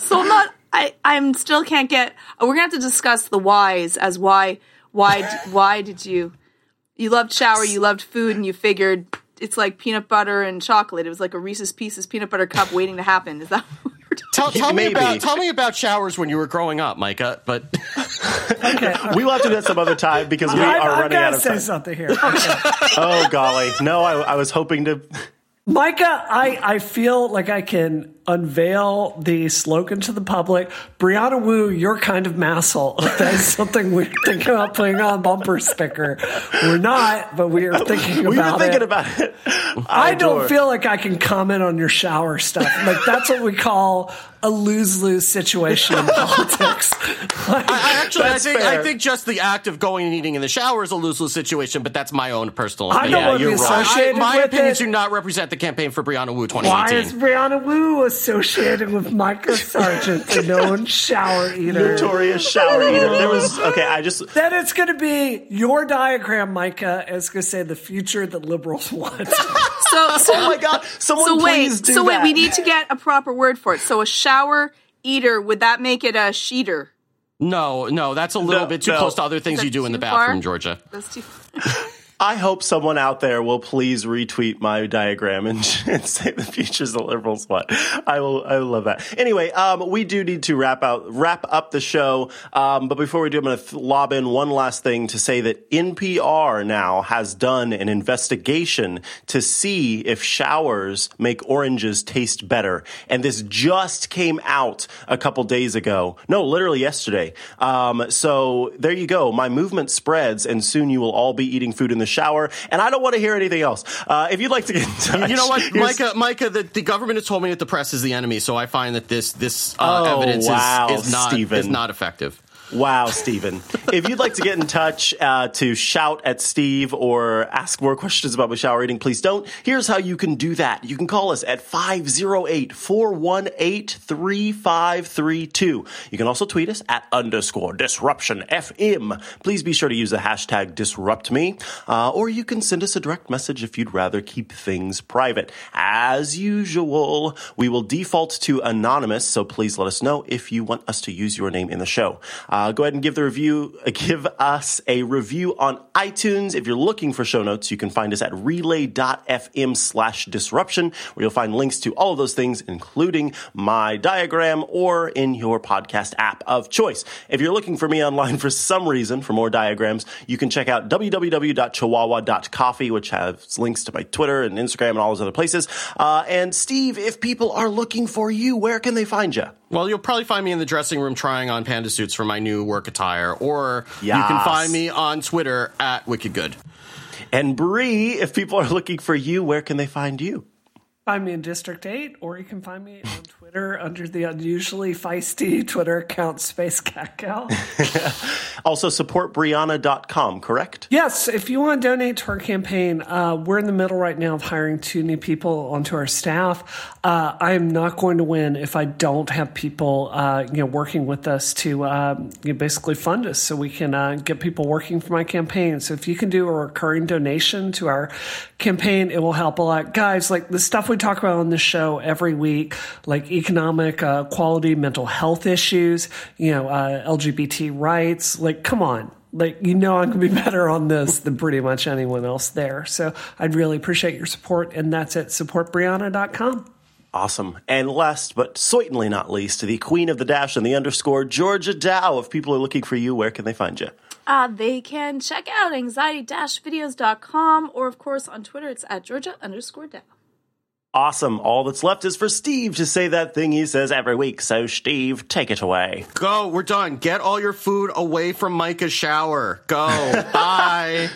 so I'm not. I I'm still can't get. We're gonna have to discuss the whys as why why why did you you loved shower, you loved food, and you figured it's like peanut butter and chocolate. It was like a Reese's Pieces peanut butter cup waiting to happen. Is that what we were? Tell, tell me about tell me about showers when you were growing up, Micah. But Okay. we will have to do that some other time because we I, are I've running got out to of say time. something here. Okay. Oh golly, no! I, I was hoping to. Micah, I, I feel like I can unveil the slogan to the public. Brianna Wu, you're kind of massel. *laughs* That's something we're thinking about putting on a bumper sticker. We're not, but we are thinking We've been about thinking it. about it. I don't adore- feel like I can comment on your shower stuff. Like that's what we call a lose lose situation in politics. Like, I actually, I think. I think just the act of going and eating in the shower is a lose-lose situation, but that's my own personal I opinion. don't Yeah, want to be you're right. associated I- my with opinions it. do not represent the campaign for Brianna Wu Why is Brianna Wu associated with Micah *laughs* Sargent, the known shower eater? Notorious shower eater. There was okay. I just Then it's going to be your diagram, Micah. and It's going to say the future that liberals want. *laughs* So, so, oh my god! Someone so wait, please do so wait, we need to get a proper word for it. So a shower eater, would that make it a sheeter? No, no, that's a little No, bit too no. close to other things you do in the bathroom, far? Georgia. That's too. *laughs* I hope someone out there will please retweet my diagram and, *laughs* and say the future's the liberals what. I will. I will love that. Anyway, um, we do need to wrap out wrap up the show. Um, but before we do, I'm going to lob in one last thing to say that NPR now has done an investigation to see if showers make oranges taste better, and this just came out a couple days ago. No, literally yesterday. Um, so there you go. My movement spreads, and soon you will all be eating food in the shower. And I don't want to hear anything else. Uh, if you'd like to get in touch, *laughs* You know what, Micah? Micah, the, the government has told me that the press is the enemy, so I find that this this uh, Oh, evidence wow, is, is not Stephen. is not effective. Wow, Stephen. if you'd like to get in touch uh, to shout at Steve or ask more questions about my shower eating, please don't. Here's how you can do that. You can call us at 508-418-3532. You can also tweet us at underscore disruption FM. Please be sure to use the hashtag disrupt me. Uh, or you can send us a direct message if you'd rather keep things private. As usual, we will default to anonymous, so please let us know if you want us to use your name in the show. Uh, go ahead and give the review, uh, give us a review on iTunes. If you're looking for show notes, you can find us at relay.fm slash disruption, where you'll find links to all of those things, including my diagram or in your podcast app of choice. If you're looking for me online for some reason for more diagrams, you can check out www.chihuahua.coffee, which has links to my Twitter and Instagram and all those other places. Uh, and Steve, if people are looking for you, where can they find you? Well, you'll probably find me in the dressing room trying on panda suits for my new work attire, or you can find me on Twitter at Wicked Good. And Bree, if people are looking for you, where can they find you? Find me in District 8, or you can find me on Twitter under the unusually feisty *laughs* Twitter account Space Cat Gal. *laughs* Also, supportbrianna.com, correct? Yes, if you want to donate to our campaign, uh, we're in the middle right now of hiring two new people onto our staff. Uh, I am not going to win if I don't have people, uh, you know, working with us to uh, you know, basically fund us, so we can uh, get people working for my campaign. So if you can do a recurring donation to our campaign, it will help a lot, guys. Like the stuff we talk about on this show every week, like economic uh, quality, mental health issues, you know, uh, LGBT rights. Like, come on like you know I'm gonna be *laughs* better on this than pretty much anyone else there. So I'd really appreciate your support, and that's at supportbrianna.com. Awesome. And last but certainly not least, the queen of the dash and the underscore, Georgia Dow. If people are looking for you, where can they find you? Uh, they can check out anxiety-videos.com or, of course, on Twitter, it's at Georgia underscore Dow. Awesome. All that's left is for Steve to say that thing he says every week. So, Steve, take it away. Go, we're done. Get all your food away from Micah's shower. Go. *laughs* Bye.